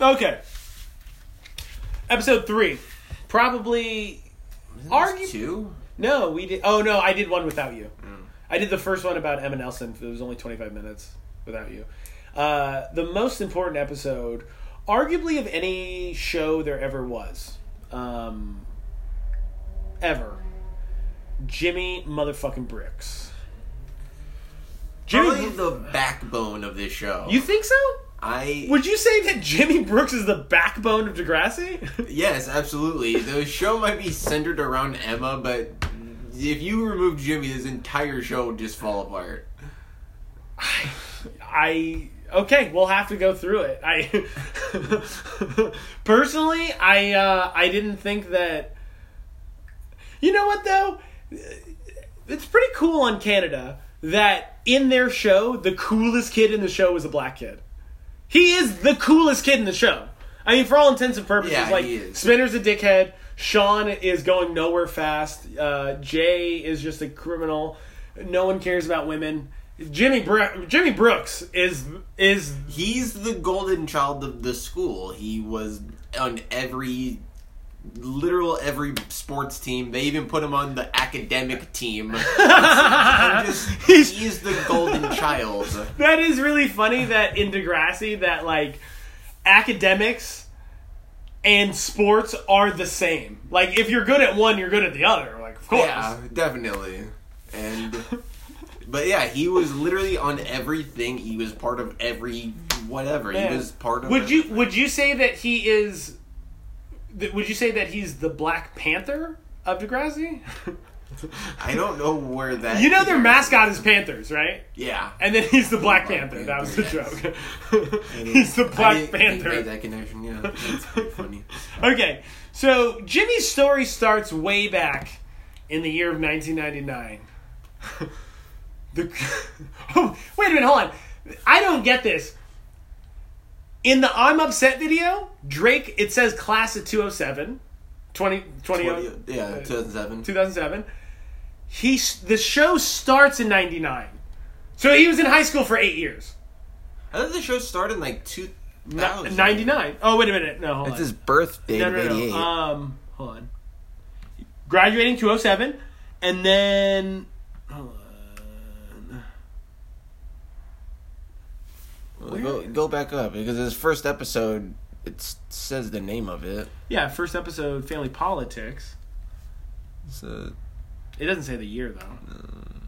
Okay. Episode three, probably. Argue two. No, we did. Oh no, I did one without you. I did the first one about Emma Nelson. It was only twenty five minutes without you. Uh, the most important episode, arguably of any show there ever was, um, ever. Jimmy motherfucking Brooks. Jimmy, Probably the backbone of this show. you think so? I Would you say that Jimmy Brooks is the backbone of Degrassi? yes, absolutely. The show might be centered around Emma, but if you remove Jimmy, this entire show would just fall apart. I okay, we'll have to go through it. I personally, I uh, I didn't think that. You know what though? It's pretty cool on Canada that in their show, the coolest kid in the show is a black kid. He is the coolest kid in the show. I mean, for all intents and purposes, Yeah, like he is. Spinner's a dickhead. Sean is going nowhere fast. Uh, Jay is just a criminal. No one cares about women. Jimmy Bro- Jimmy Brooks is is He's the golden child of the school. He was on every literal every sports team. They even put him on the academic team. Just- He's- the golden child. that is really funny that in Degrassi that like academics and sports are the same. Like if you're good at one, you're good at the other. Like of course. Yeah, definitely. And but yeah, he was literally on everything. He was part of every whatever. Man. He was part of. Would you would you say that he is? Th- Would you say that he's the Black Panther of Degrassi? I don't know where that. you know their mascot is Panthers, right? Yeah. And then he's the Black Black Panther. That was the Panther, joke. he's the Black Panther. make that connection. Yeah, that's funny. Okay, so Jimmy's story starts way back in the year of 1999. the oh, wait a minute, hold on. I don't get this. In the I'm upset video, Drake it says class of 207 20, 20, 20, yeah, 2007. 2007. He the show starts in 99. So he was in high school for 8 years. I thought the show started in like 2000. 99. Oh, wait a minute. No, hold It's on. his birthday No, no, no. 88. Um, hold on. Graduating 207, and then. Hold on. Well, go, go back up because his first episode, it says the name of it. Yeah, first episode, Family Politics. So, It doesn't say the year, though. Uh,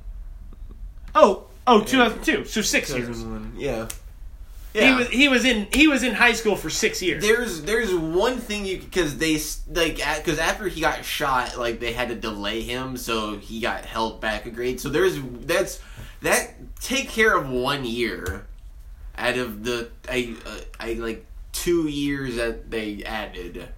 oh, oh, 2002. So six years. 2001. Yeah. He was he was in he was in high school for six years. There's there's one thing you because they like because after he got shot like they had to delay him so he got held back a grade so there's that's that take care of one year out of the I uh, I like two years that they added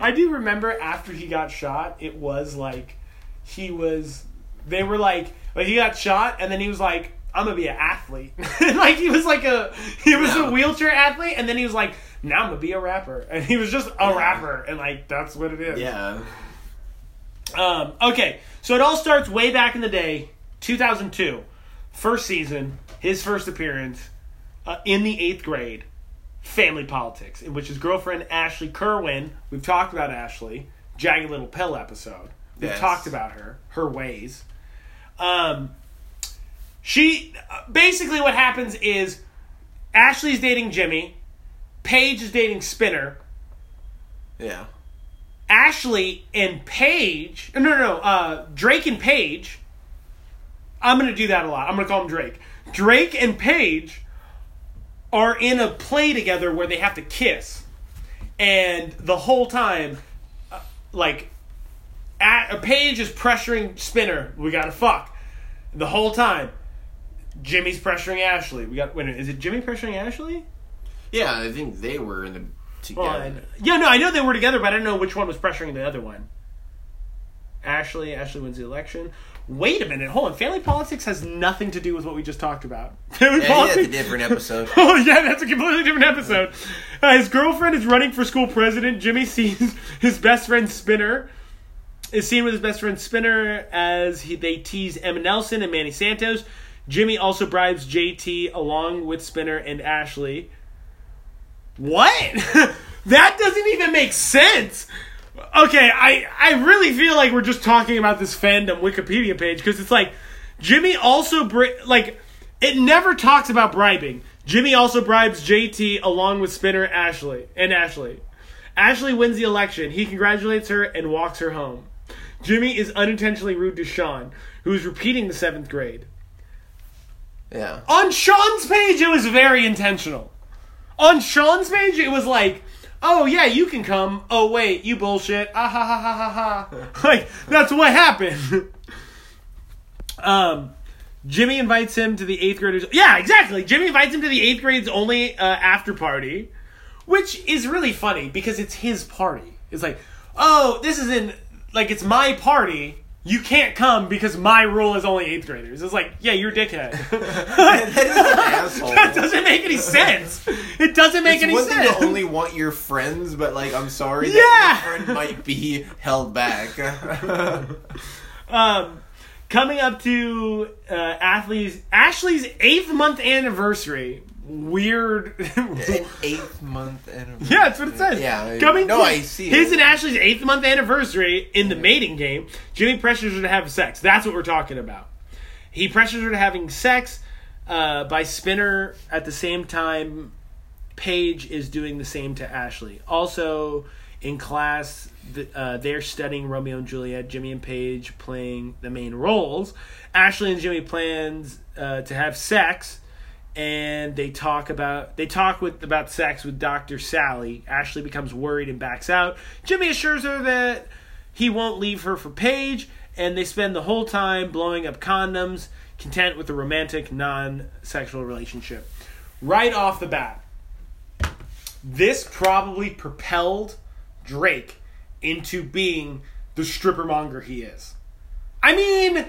I do remember after he got shot, it was like he was. They were like, like he got shot, and then he was like, "I'm gonna be an athlete." like he was like a he was Yeah. a wheelchair athlete, and then he was like, "Now I'm gonna be a rapper," and he was just a rapper, and like that's what it is. yeah Um, okay, so it all starts way back in the day, 2002, first season, his first appearance uh, in the eighth grade, Family Politics, in which his girlfriend Ashley Kerwin, we've talked about Ashley, Jagged Little Pill episode. We've Yes. talked about her, her ways. Um, she basically what happens is Ashley's dating Jimmy, Paige is dating Spinner, yeah Ashley and Paige. No, no, no. Uh, Drake and Paige. I'm gonna do that a lot. I'm gonna call him Drake. Drake and Paige are in a play together where they have to kiss, and the whole time, uh, like, a Paige is pressuring Spinner. We gotta fuck. The whole time, Jimmy's pressuring Ashley. We got. Wait, is it Jimmy pressuring Ashley? yeah I think they were in the Well, together know- yeah, no, I know they were together, but I don't know which one was pressuring the other one. Ashley, Ashley wins the election. Wait a minute, hold on. Family politics has nothing to do with what we just talked about. Family yeah, yeah, that's a politics. different episode Oh yeah, that's a completely different episode. Uh, his girlfriend is running for school president. Jimmy sees his best friend Spinner is seen with his best friend Spinner as he, they tease Emma Nelson and Manny Santos. Jimmy also bribes JT along with Spinner and Ashley. What? that doesn't even make sense. Okay, I I really feel like we're just talking about this fandom Wikipedia page because it's like Jimmy also bri- like it never talks about bribing. Jimmy also bribes JT along with Spinner Ashley and Ashley. Ashley wins the election. He congratulates her and walks her home. Jimmy is unintentionally rude to Sean, who is repeating the seventh grade. Yeah. On Sean's page, it was very intentional. On Sean's page, it was like, oh yeah, you can come. Oh wait, you bullshit. Ah ha ha ha ha ha. like, that's what happened. um, Jimmy invites him to the eighth graders. Yeah, exactly. Jimmy invites him to the eighth grade's only uh, after party, which is really funny because it's his party. It's like, oh, this is in like it's my party. You can't come because my rule is only eighth graders. It's like, yeah, you're a dickhead. that is an that doesn't make any sense. It doesn't make It's any one thing sense. to only want your friends, but like, I'm sorry Yeah. that your friend might be held back. um, coming up to uh, Ashley's eighth month anniversary. Weird. An eighth month anniversary. Yeah, that's what it says. Yeah. Coming no, to I see. his it. and Ashley's eighth month anniversary in the mating game. Jimmy pressures her to have sex. That's what we're talking about. He pressures her to having sex uh, by Spinner at the same time. Paige is doing the same to Ashley. Also, in class, th- uh, they're studying Romeo and Juliet. Jimmy and Paige playing the main roles. Ashley and Jimmy plans uh, to have sex and they talk about they talk with about sex with Dr. Sally. Ashley becomes worried and backs out. Jimmy assures her that he won't leave her for Paige, and they spend the whole time blowing up condoms, content with a romantic, non-sexual relationship. Right off the bat, this probably propelled Drake into being the stripper monger he is. I mean,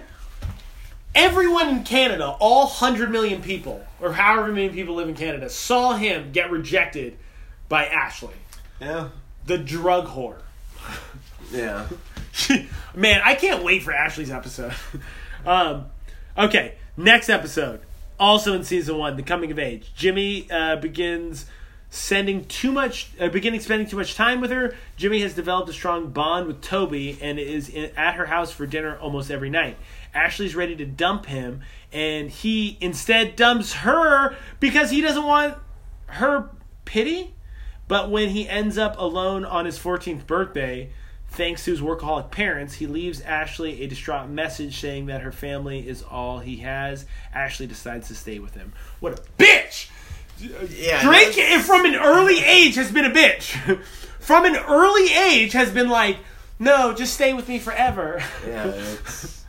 everyone in Canada, all 100 million people, or however many people live in Canada, saw him get rejected by Ashley, Yeah. the drug whore. Yeah. Man, I can't wait for Ashley's episode. um, okay, next episode. Also in season one, the coming of age. Jimmy uh, begins sending too much, uh, beginning spending too much time with her. Jimmy has developed a strong bond with Toby and is in, at her house for dinner almost every night. Ashley's ready to dump him, and he instead dumps her because he doesn't want her pity. But when he ends up alone on his 14th birthday, thanks to his workaholic parents, he leaves Ashley a distraught message saying that her family is all he has. Ashley decides to stay with him. What a bitch! Yeah. Drake, if from an early age, has been a bitch. from an early age, has been like, no, just stay with me forever. Yeah.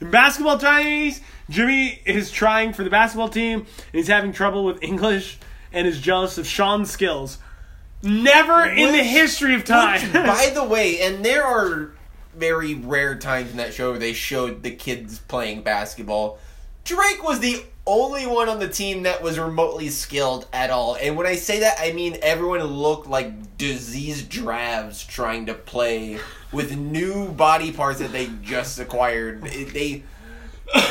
In basketball Chinese, Jimmy is trying for the basketball team, and he's having trouble with English, and is jealous of Sean's skills. Never in the history of time. Which, by the way, and there are very rare times in that show where they showed the kids playing basketball. Drake was the only one on the team that was remotely skilled at all. And when I say that, I mean everyone looked like diseased drabs trying to play with new body parts that they just acquired. It- they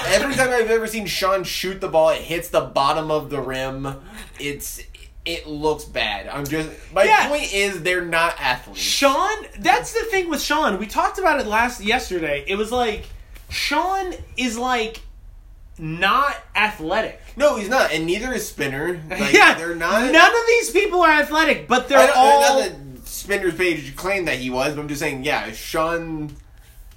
every time I've ever seen Sean shoot the ball, it hits the bottom of the rim. It's it looks bad. I'm just my Yeah. point is they're not athletes. Sean, that's the thing with Sean. We talked about it last yesterday. It was like Sean is like not athletic. No, he's not, and neither is Spinner. Like, yeah, they're not. None of these people are athletic, but they're all. Spinner's page claimed that he was, but I'm just saying, yeah, Sean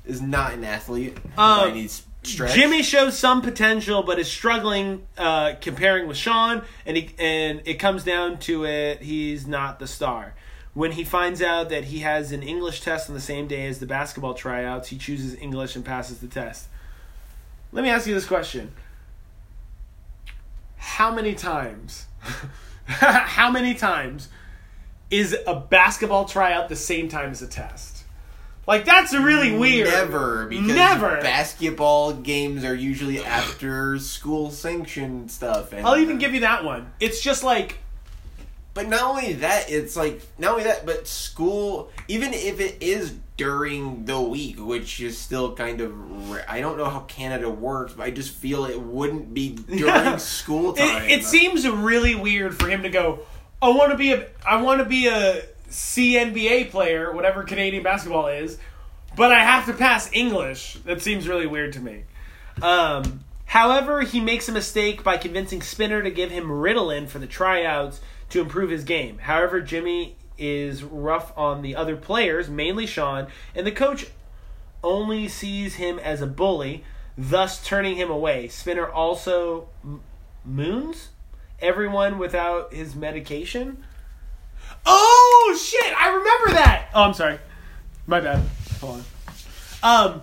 is not an athlete Um, any stretch. Jimmy shows some potential, but is struggling uh, comparing with Sean, and he, and it comes down to it. He's not the star. When he finds out that he has an English test on the same day as the basketball tryouts, he chooses English and passes the test. Let me ask you this question: How many times? how many times is a basketball tryout the same time as a test? Like that's really weird. Never, because Never. basketball games are usually after school sanctioned stuff. And, I'll even give you that one. It's just like But not only that, it's like not only that, but school. Even if it is during the week, which is still kind of, rare. I don't know how Canada works, but I just feel it wouldn't be during Yeah. school time. it, it seems really weird for him to go. I want to be a I want to be a CNBA player, whatever Canadian basketball is, but I have to pass English. That seems really weird to me. Um, however, he makes a mistake by convincing Spinner to give him Ritalin for the tryouts to improve his game. However, Jimmy is rough on the other players, mainly Sean, and the coach only sees him as a bully, thus turning him away. Spinner also m- moons everyone without his medication. Oh shit! I remember that. Oh, I'm sorry. My bad. Hold on. Um,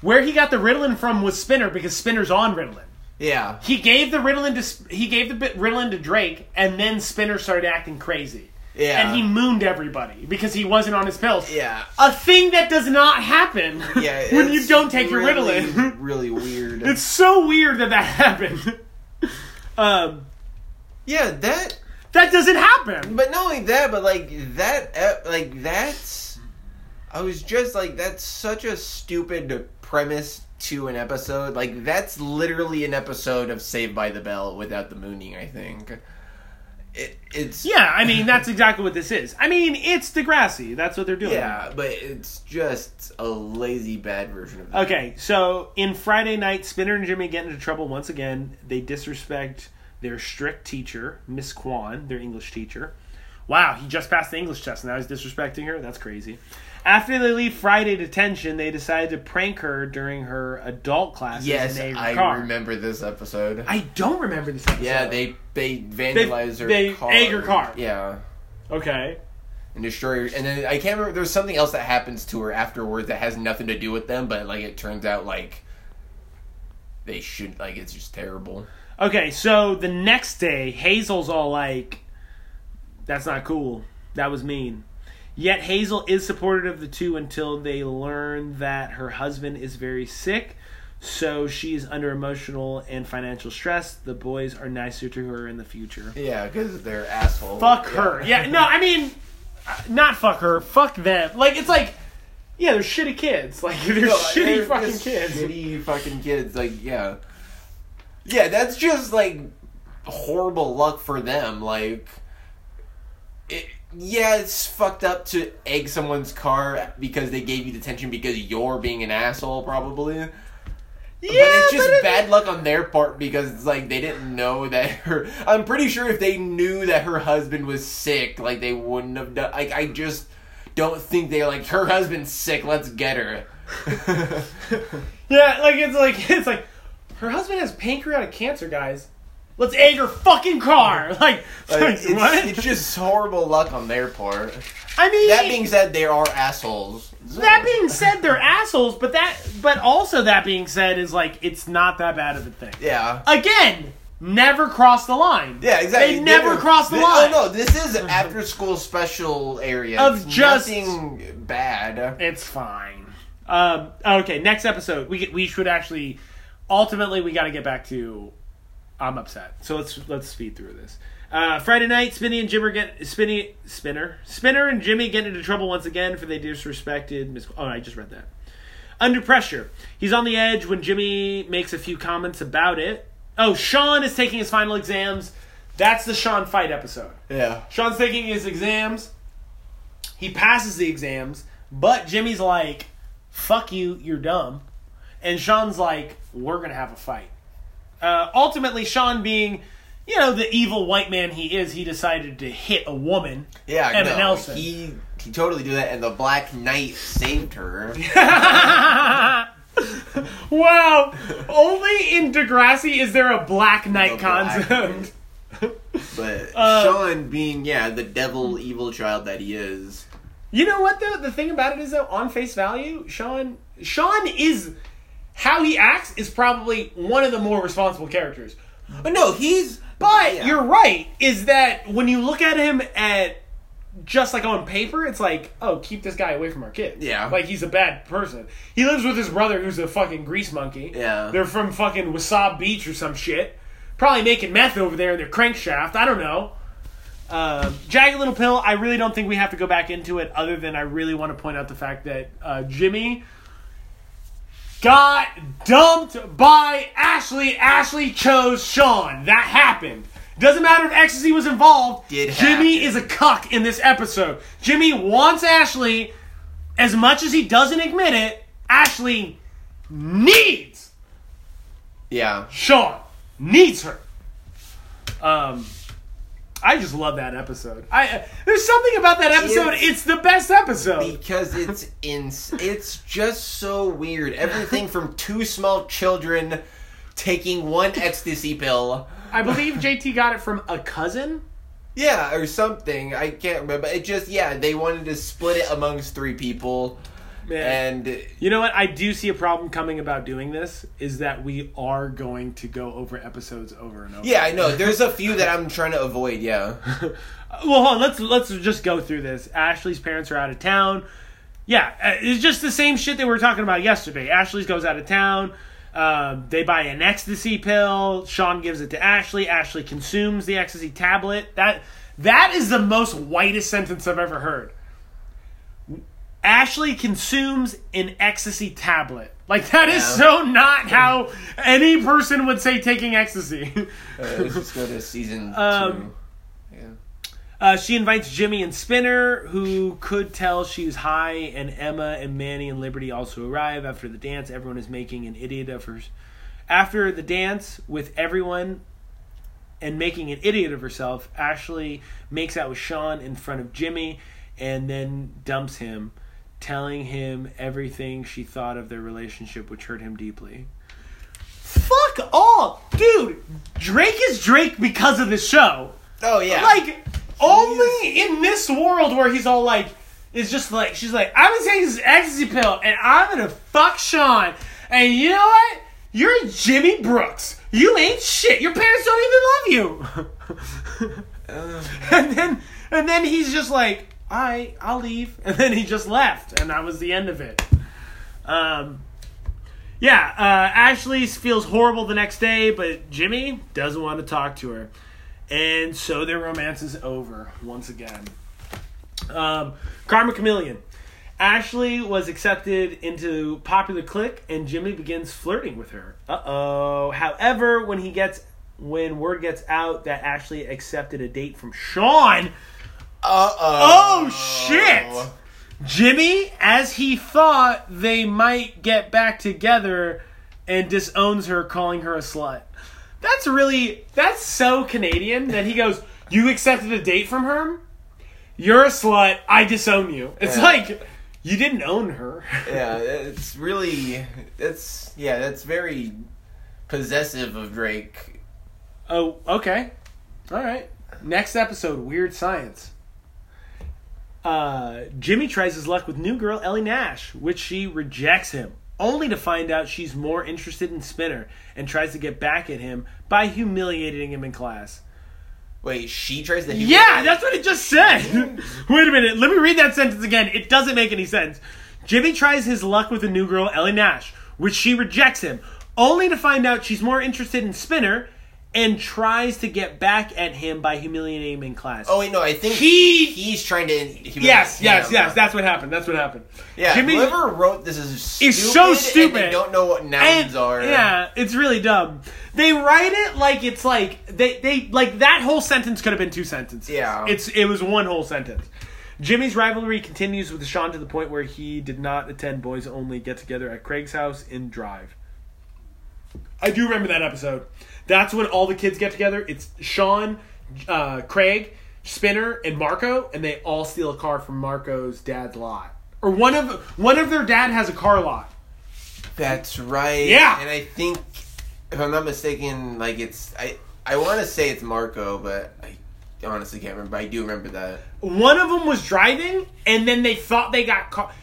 where he got the Ritalin from was Spinner because Spinner's on Ritalin. Yeah. He gave the Ritalin to he gave the bit Ritalin to Drake, and then Spinner started acting crazy. Yeah. And he mooned everybody because he wasn't on his pills. Yeah. A thing that does not happen Yeah. when you don't take your really, Ritalin. really weird. it's so weird that that happened. um, yeah, that. that doesn't happen. But not only that, but like that, like that's. I was just like, that's such a stupid premise to an episode. Like that's literally an episode of Saved by the Bell without the mooning. I think. It, it's Yeah, I mean that's exactly what this is. I mean it's Degrassi. That's what they're doing. yeah, but it's just a lazy bad version of that. Okay, so in Friday night, Spinner and Jimmy get into trouble once again. They disrespect their strict teacher, Miss Kwan, their English teacher. Wow, he just passed the English test and now he's disrespecting her? That's crazy. After they leave Friday detention, they decide to prank her during her adult classes Yes, I car. remember this episode. I don't remember this episode. yeah, they they vandalize her they car. egg her car. Yeah. Okay. and destroy her. And then I can't remember. There's something else that happens to her afterwards that has nothing to do with them, but like it turns out like they should like it's just terrible. Okay, so the next day, Hazel's all like, that's not cool. That was mean. Yet Hazel is supportive of the two until they learn that her husband is very sick. So she's under emotional and financial stress. The boys are nicer to her in the future. Yeah, because they're assholes. Fuck her. Yeah, no, I mean, uh, not fuck her. Fuck them. Like, it's like, yeah, they're shitty kids. Like, they're No, shitty they're fucking kids. Shitty fucking kids. Like yeah, yeah. That's just like horrible luck for them. Like it. Yeah, it's fucked up to egg someone's car because they gave you detention because you're being an asshole, probably. Yeah, but it's just it- bad luck on their part because it's like they didn't know that her. I'm pretty sure if they knew that her husband was sick, like they wouldn't have done. Like I just don't think they're like her husband's sick. Let's get her. Yeah, like it's like it's like her husband has pancreatic cancer, guys. Let's egg her fucking car. Like, Like, it's, what? it's just horrible luck on their part. I mean, That being said, they are assholes. So- that being said, they're assholes. But that, but also that being said, is like it's not that bad of a thing. yeah. Again, never cross the line. Yeah, exactly. They never cross the Thi- line. Oh no, this is after school special area. Of It's just- nothing bad. It's fine. Um, okay, next episode. We we should actually, ultimately, we got to get back to. I'm upset. So let's let's speed through this. Uh, Friday night, Spinny and Jimmer get Spinny Spinner Spinner and Jimmy get into trouble once again for they disrespected Miss. Oh, I just read that. Under pressure, he's on the edge when Jimmy makes a few comments about it. Oh, Sean is taking his final exams. That's the Sean fight episode. Yeah. Sean's taking his exams. He passes the exams, but Jimmy's like, fuck you, you're dumb. And Sean's like, we're going to have a fight. Uh, ultimately, Sean being, you know, the evil white man he is, he decided to hit a woman. Yeah, Emma no, Nelson. He he totally did that, and the Black Knight saved her. wow! Only in Degrassi is there a Black Knight The Black concept. But Uh, Sean, being yeah the devil evil child that he is, You know what though? The thing about it is though, on face value, Sean Sean is how he acts is probably one of the more responsible characters. but no, he's But Yeah. you're right, is that when you look at him at just like on paper, it's like, oh, keep this guy away from our kids. Yeah. Like he's a bad person. He lives with his brother who's a fucking grease monkey. Yeah. They're from fucking Wasaga Beach or some shit. Probably making meth over there in their crankshaft. I don't know. Um, Jagged Little Pill, I really don't think we have to go back into it other than I really want to point out the fact that uh, Jimmy got dumped by Ashley. Ashley chose Sean. That happened. Doesn't matter if ecstasy was involved. Did Jimmy happen. is a cuck in this episode. Jimmy wants Ashley as much as he doesn't admit it. Ashley needs Yeah. Sean. Needs her. Um, I just love that episode. I uh, there's something about that episode. It's- It's, the best episode. Because it's in, it's just so weird. Everything from two small children taking one ecstasy pill. I believe JT got it from a cousin. Yeah, or something. I can't remember. It just yeah, they wanted to split it amongst three people, Man. and You know what? I do see a problem coming about doing this is that we are going to go over episodes over and over. yeah, I know. There's a few that I'm trying to avoid. Yeah, Well, hold on, let's let's just go through this. Ashley's parents are out of town. Yeah, uh, it's just the same shit that we were talking about yesterday. Ashley's goes out of town. Um, they buy an ecstasy pill. Sean gives it to Ashley. Ashley consumes the ecstasy tablet. That that is the most whitest sentence I've ever heard. Ashley consumes an ecstasy tablet. Like that is Yeah. so not how any person would say taking ecstasy. uh, let's just go to season Um, two. Yeah. Uh, she invites Jimmy and Spinner, who could tell she's high, and Emma and Manny and Liberty also arrive after the dance. Everyone is making an idiot of her. After the dance with everyone and making an idiot of herself, Ashley makes out with Sean in front of Jimmy and then dumps him, telling him everything she thought of their relationship, which hurt him deeply. Fuck all! Dude, Drake is Drake because of this show. Oh yeah. Like only in this world where he's all like, is just like she's like, I'm gonna take this ecstasy pill and I'm gonna fuck Sean. And you know what? You're Jimmy Brooks. You ain't shit. Your parents don't even love you. and then and then he's just like, right, I'll leave. And then he just left, and that was the end of it. Um. Yeah, uh, Ashley feels horrible the next day, but Jimmy doesn't want to talk to her. And so their romance is over once again. Um, Karma Chameleon. Ashley was accepted into Popular Click, and Jimmy begins flirting with her. Uh oh. However, when he gets when word gets out that Ashley accepted a date from Sean, Uh oh shit! Jimmy, as he thought they might get back together, and disowns her, calling her a slut. That's really that's so Canadian that he goes, "You accepted a date from her? You're a slut. I disown you." It's Yeah. like you didn't own her. Yeah, it's really that's yeah, that's very possessive of Drake. Oh, okay. All right. Next episode, Weird Science. Uh, Jimmy tries his luck with new girl Ellie Nash, which she rejects him, only to find out she's more interested in Spinner and tries to get back at him by humiliating him in class. Wait, she tries to Yeah, that's what it just said. Wait a minute. Let me read that sentence again. It doesn't make any sense. Jimmy tries his luck with a new girl, Ellie Nash, which she rejects him, only to find out she's more interested in Spinner and tries to get back at him by humiliating him in class. Oh wait, no, I think He- he's trying to humiliate yes, yes, him. yes. That's what happened. That's what happened. yeah. Jimmy whoever wrote this is stupid. so stupid. they don't know what nouns And- are. Yeah, it's really dumb. They write it like it's like they they like that whole sentence could have been two sentences. Yeah. It's it was one whole sentence. Jimmy's rivalry continues with Sean to the point where he did not attend boys only get together at Craig's house in Drive. I do remember that episode. That's when all the kids get together. It's Sean, uh, Craig, Spinner, and Marco, and they all steal a car from Marco's dad's lot. Or one of one of their dad has a car lot. That's right. Yeah. And I think, if I'm not mistaken, like it's I I want to say it's Marco, but I honestly can't remember. I do remember that. One of them was driving, and then they thought they got caught.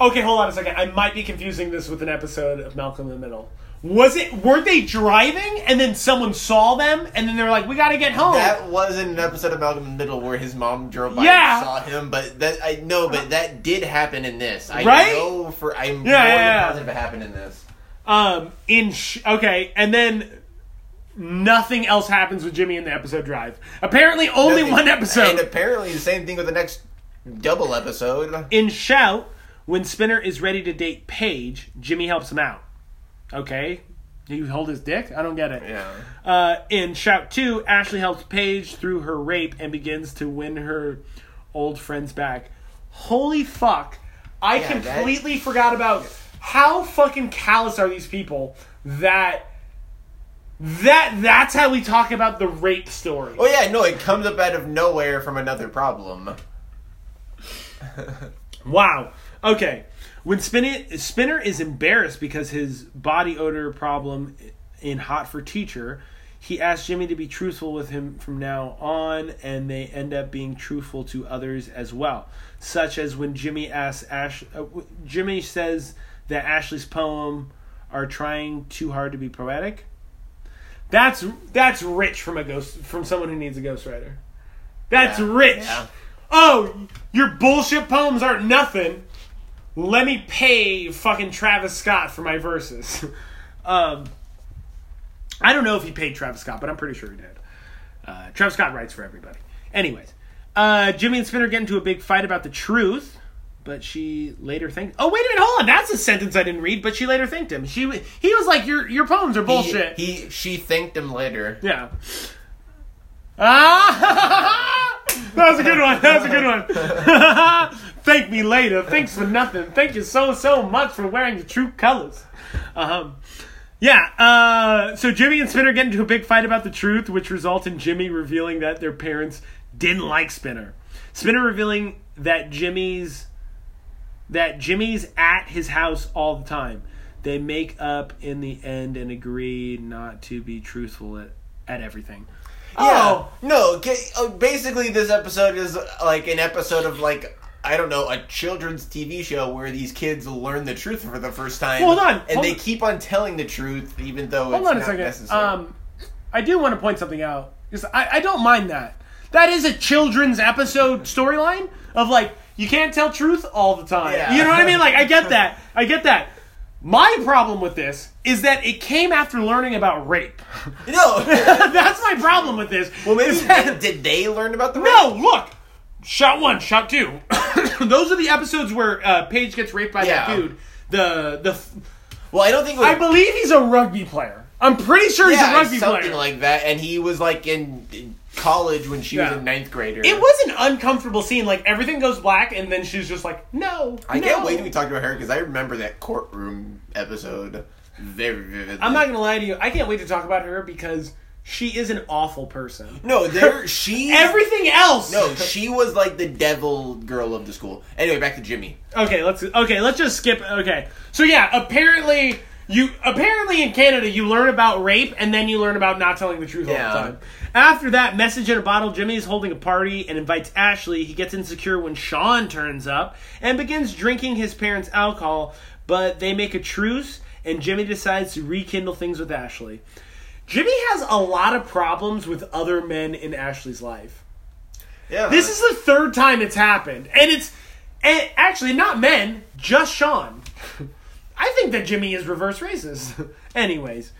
Okay, hold on a second. I might be confusing this with an episode of Malcolm in the Middle. Was it? Were they driving, and then someone saw them, and then they were like, "We got to get home." That wasn't an episode of Malcolm in the Middle where his mom drove by Yeah. and saw him, but that I know, but that did happen in this. I Right? know for I'm Yeah, more yeah, than yeah. positive it happened in this. um, in sh- okay, and then nothing else happens with Jimmy in the episode Drive. Apparently, only Nothing- one episode. and apparently the same thing with the next double episode. In Shout, when Spinner is ready to date Paige, Jimmy helps him out. Okay? You hold his dick? I don't get it. Yeah. Uh, in Shout 2, Ashley helps Paige through her rape and begins to win her old friends back. Holy fuck. I Yeah, that- completely forgot about how fucking callous are these people that that that's how we talk about the rape story. Oh yeah, no, it comes up out of nowhere from another problem. Wow. Okay. When Spinner, Spinner is embarrassed because his body odor problem in Hot for Teacher, he asks Jimmy to be truthful with him from now on, and they end up being truthful to others as well. Such as when Jimmy asks Ash, uh, Jimmy says that Ashley's poem are trying too hard to be poetic. That's that's rich from a ghost from someone who needs a ghostwriter. That's Yeah. rich. Yeah. Oh, your bullshit poems aren't nothing. Let me pay fucking Travis Scott for my verses. um, I don't know if he paid Travis Scott, but I'm pretty sure he did. Uh, Travis Scott writes for everybody. Anyways, uh, Jimmy and Spinner get into a big fight about the truth, but she later thanked. Oh wait a minute, hold on. That's a sentence I didn't read, but she later thanked him. She he was like, "Your your poems are bullshit." He, he she thanked him later. Yeah. Ah! that was a good one. That was a good one. Thank me later. Thanks for nothing. Thank you so so much for wearing the true colors. Um, yeah. Uh, so Jimmy and Spinner get into a big fight about the truth, which results in Jimmy revealing that their parents didn't like Spinner. Spinner revealing that Jimmy's that Jimmy's at his house all the time. They make up in the end and agree not to be truthful at, at everything. Yeah. No, ga- uh, basically this episode is like an episode of like I don't know, a children's TV show where these kids learn the truth for the first time. Hold on, And hold they on. keep on telling the truth even though Hold it's on a not second. necessary. Um, I do want to point something out because I, I don't mind that. That is a children's episode storyline of like you can't tell truth all the time. Yeah. You know what I mean? Like I get that. I get that. My problem with this is that it came after learning about rape. no. That's my problem with this. well, maybe that- did they learn about the rape? no, look. Shot one, shot two. Those are the episodes where uh, Paige gets raped by Yeah. that dude. The the Well, I don't think it was I believe he's a rugby player. I'm pretty sure he's yeah, a rugby something player. like that and he was like in, in college when she Yeah. was a ninth grader. It was an uncomfortable scene. Like everything goes black, and then she's just like, "No, I no. can't wait to we talk about her because I remember that courtroom episode very vividly. I'm not gonna lie to you. I can't wait to talk about her because she is an awful person. No, there she Everything else. No, she was like the devil girl of the school. Anyway, back to Jimmy. Okay, let's okay. Let's just skip. Okay, so yeah, apparently you apparently in Canada you learn about rape and then you learn about not telling the truth all the time. After that, message in a bottle. Jimmy is holding a party and invites Ashley. He gets insecure when Sean turns up and begins drinking his parents' alcohol, but they make a truce and Jimmy decides to rekindle things with Ashley. Jimmy has a lot of problems with other men in Ashley's life. Yeah, This is the third time it's happened, and it's and actually not men, just Sean. I think that Jimmy is reverse racist. Anyways,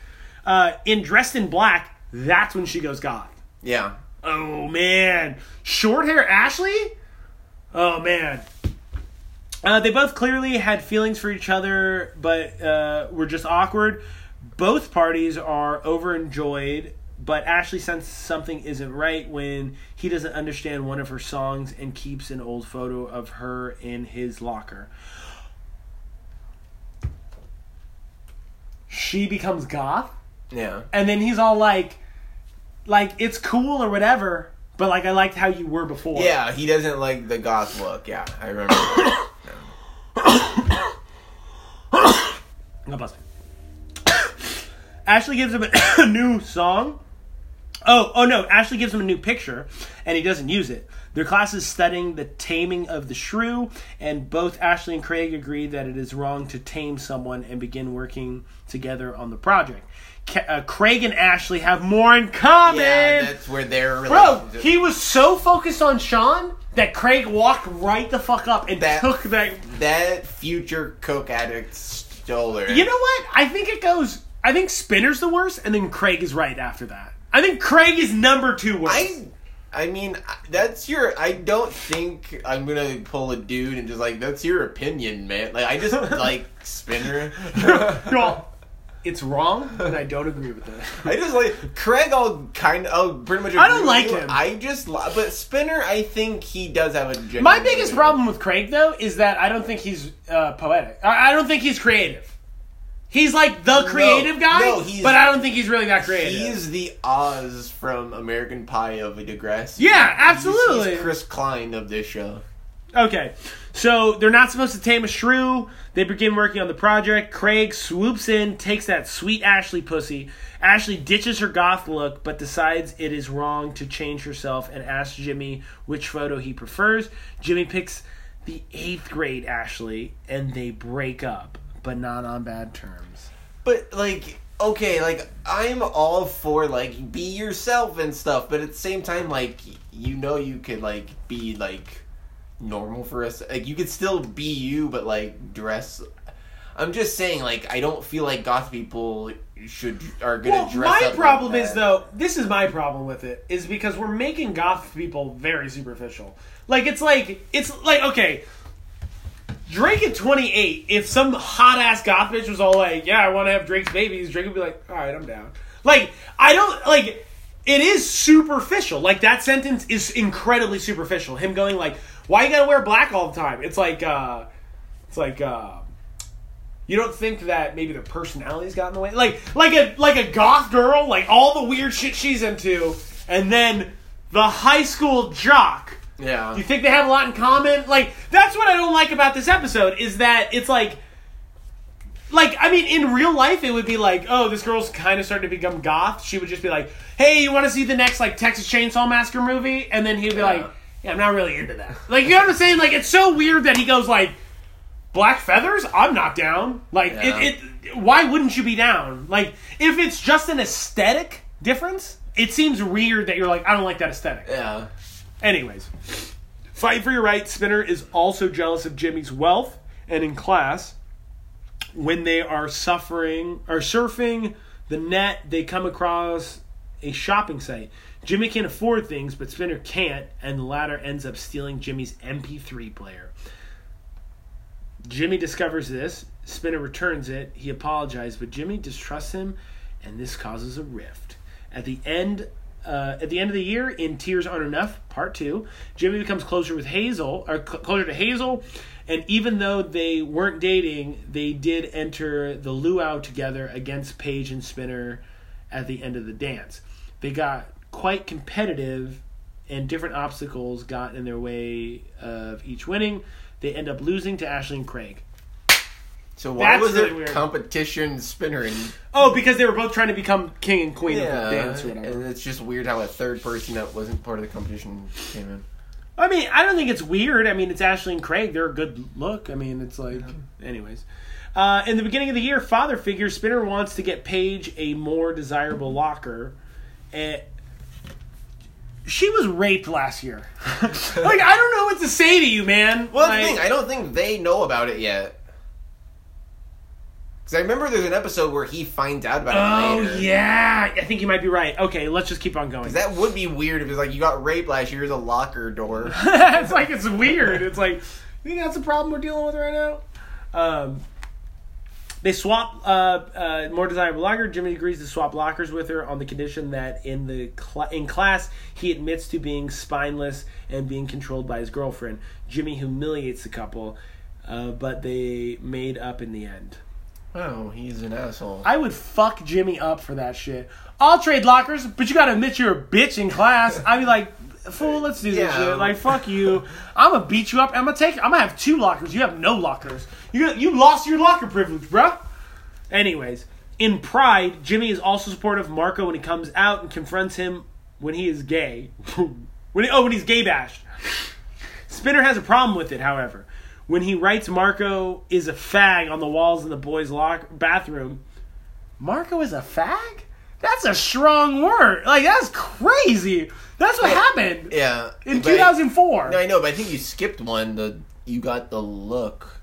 uh, in Dressed in Black, that's when she goes goth. yeah. Oh man, short hair Ashley. Oh man. Uh, they both clearly had feelings for each other, but uh, were just awkward. Both parties are overenjoyed, but Ashley senses something isn't right when he doesn't understand one of her songs and keeps an old photo of her in his locker. She becomes goth, Yeah. and then he's all like, like it's cool or whatever, but like I liked how you were before. Yeah, he doesn't like the goth look. Yeah, I remember. God bless me. Ashley gives him a, new song. Oh, oh no! Ashley gives him a new picture, and he doesn't use it. Their class is studying the taming of the shrew, and both Ashley and Craig agree that it is wrong to tame someone and begin working together on the project. Ca- uh, Craig and Ashley have more in common. yeah, that's where their Bro, he was so focused on Sean that Craig walked right the fuck up and That- took that that future coke addict stole her. You know what? I think it goes. I think Spinner's the worst, and then Craig is right after that. I think Craig is number two worst. I I mean that's your I don't think I'm gonna pull a dude and just like that's your opinion, man. Like I just like Spinner. Y'all, it's wrong, and I don't agree with it. I just like Craig. I'll kind of, I'll pretty much. I don't like him. I just, but Spinner, I think he does have a. My biggest motive. problem with Craig, though, is that I don't think he's uh, poetic. I, I don't think he's creative. He's like the creative guy, no, he's- but I don't think he's really that creative. He's the Oz from American Pie of a Degrassi. Yeah, He's- absolutely. He's Chris Klein of this show. Okay, so they're not supposed to tame a shrew. They begin working on the project. Craig swoops in, takes that sweet Ashley pussy. Ashley ditches her goth look, but decides it is wrong to change herself and asks Jimmy which photo he prefers. Jimmy picks the eighth grade Ashley, and they break up, but not on bad terms. But like, okay, like I'm all for like be yourself and stuff, but at the same time, like you know, you could like be like normal for us. Like you could still be you, but like dress. I'm just saying, like I don't feel like goth people should are gonna Well, dress. my up like problem is though, this is my problem with it is because we're making goth people very superficial. Like it's like it's like okay, Drake at 28. If some hot ass goth bitch was all like, "Yeah, I want to have Drake's babies," Drake would be like, "All right, I'm down." Like I don't like. It is superficial. Like that sentence is incredibly superficial. Him going like, "Why you gotta wear black all the time?" It's like, uh, it's like. uh you don't think that maybe their personalities got in the way, like like a like a goth girl, like all the weird shit she's into, and then the high school jock. Yeah. You think they have a lot in common? Like that's what I don't like about this episode is that it's like. Like I mean, in real life, it would be like, oh, this girl's kind of starting to become goth. She would just be like, "Hey, you want to see the next like Texas Chainsaw Massacre movie?" And then he'd be like, "Yeah, I'm not really into that." Like you know what I'm saying? Like it's so weird that he goes like, "Black feathers? I'm not down." Like Yeah. it, it. Why wouldn't you be down? Like if it's just an aesthetic difference, it seems weird that you're like, "I don't like that aesthetic. yeah. Anyways, fight for your right. Spinner is also jealous of Jimmy's wealth, and in class, when they are suffering or surfing the net, they come across a shopping site. Jimmy can't afford things, but Spinner can't, and the latter ends up stealing Jimmy's MP3 player. Jimmy discovers this. Spinner returns it. He apologizes, but Jimmy distrusts him, and this causes a rift. At the end, uh, at the end of the year, in Tears Aren't Enough, Part Two, Jimmy becomes closer with Hazel, or cl- closer to Hazel, and even though they weren't dating, they did enter the luau together against Paige and Spinner at the end of the dance. They got quite competitive, and different obstacles got in their way of each winning. They end up losing to Ashley and Craig. So why That's was really it weird. competition Spinner and Oh, because they were both trying to become king and queen of the dance or whatever. and it's just weird how a third person that wasn't part of the competition came in. I mean, I don't think it's weird. I mean, it's Ashley and Craig. They're a good look. I mean, it's like, anyways. Uh, in the beginning of the year, father figure Spinner wants to get Paige a more desirable locker. And she was raped last year. like, I don't know what to say to you, man. Well, that's Like- the thing. I don't think they know about it yet. Because I remember there's an episode where he finds out about Oh it later. yeah, I think you might be right. Okay, let's just keep on going. 'Cause that would be weird if it's like you got raped last year. Here's a locker door. it's like it's weird. It's like you think that's a problem we're dealing with right now. Um, they swap uh, uh, more desirable locker. Jimmy agrees to swap lockers with her on the condition that in the cl- in class he admits to being spineless and being controlled by his girlfriend. Jimmy humiliates the couple, uh, but they made up in the end. Oh, he's an asshole. I would fuck Jimmy up for that shit. I'll trade lockers, but you gotta admit you're a bitch in class. I'd be like, fool, let's do this Yeah. shit. Like, fuck you. I'm gonna beat you up. I'm gonna take. I'm gonna have two lockers. You have no lockers. You you lost your locker privilege, bruh. Anyways, in Pride, Jimmy is also supportive of Marco when he comes out and confronts him when he is gay. when he, oh, when he's gay bashed. Spinner has a problem with it, however. When he writes Marco is a fag on the walls in the boys' lock bathroom, Marco is a fag? That's a strong word. Like that's crazy. That's what happened yeah, in but I- 2004. No, I know, but I think you skipped one. The you got the look.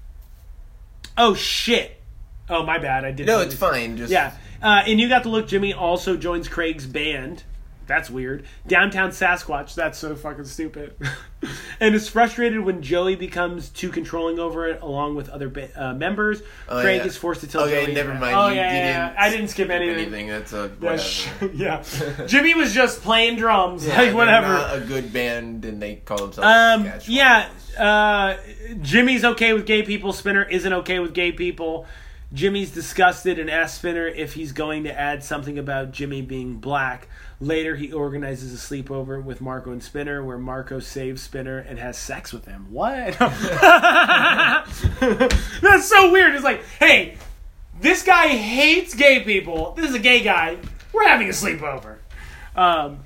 oh shit. Oh my bad. I did. No, it's fine. Just Yeah. Uh, and you got the look. Jimmy also joins Craig's band. That's weird. Downtown Sasquatch. That's so fucking stupid. and is frustrated when Joey becomes too controlling over it, along with other ba- uh, members. Oh, Craig yeah. is forced to tell Okay, Joey. never mind. Oh You- yeah, you yeah, didn't I didn't skip anything. anything. That's a whatever. yeah, Jimmy was just playing drums, Yeah, like whatever. not a good band, and they call themselves. Um, yeah, uh, Jimmy's okay with gay people. Spinner isn't okay with gay people. Jimmy's disgusted and asks Spinner if he's going to add something about Jimmy being black. Later, he organizes a sleepover with Marco and Spinner, where Marco saves Spinner and has sex with him. What? That's so weird. It's like, hey, this guy hates gay people. This is a gay guy. We're having a sleepover. Um,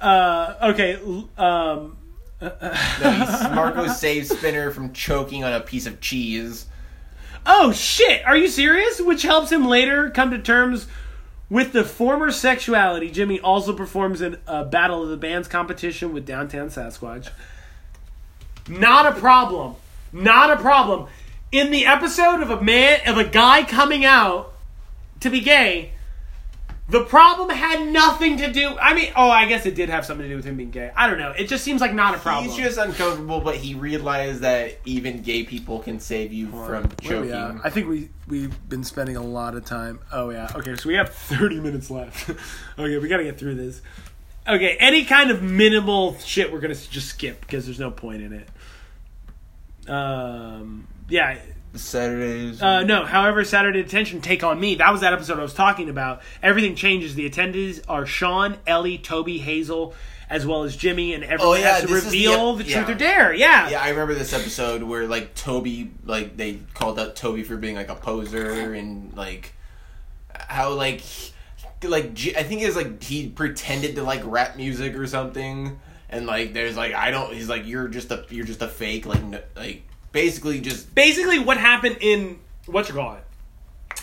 uh, okay. Um, No, Marco saves Spinner from choking on a piece of cheese. Oh shit! Are you serious? Which helps him later come to terms with the former sexuality. Jimmy also performs in a Battle of the Bands competition with Downtown Sasquatch. Not a problem. Not a problem. In the episode of a man of a guy coming out to be gay, the problem had nothing to do. I mean, oh, I guess it did have something to do with him being gay. I don't know. It just seems like not a problem. He's just uncomfortable, but he realized that even gay people can save you from Where we choking. at? I think we we've been spending a lot of time. Oh yeah. Okay, so we have 30 minutes left. okay, we got to get through this. Okay, any kind of minimal shit we're going to just skip because there's no point in it. Um yeah, Saturdays. uh, no, however, Saturday Detention take on me. That was that episode I was talking about. Everything changes. The attendees are Sean, Ellie, Toby, Hazel, as well as Jimmy, and everyone Oh, yeah, has to the reveal ep- the, yeah. truth or dare. Yeah. Yeah, I remember this episode where like Toby, like they called out Toby for being like a poser and like how like like I think it was like he pretended to like rap music or something, and like there's like I don't. He's like you're just a you're just a fake like no, like basically just Basically, what happened in what you call it,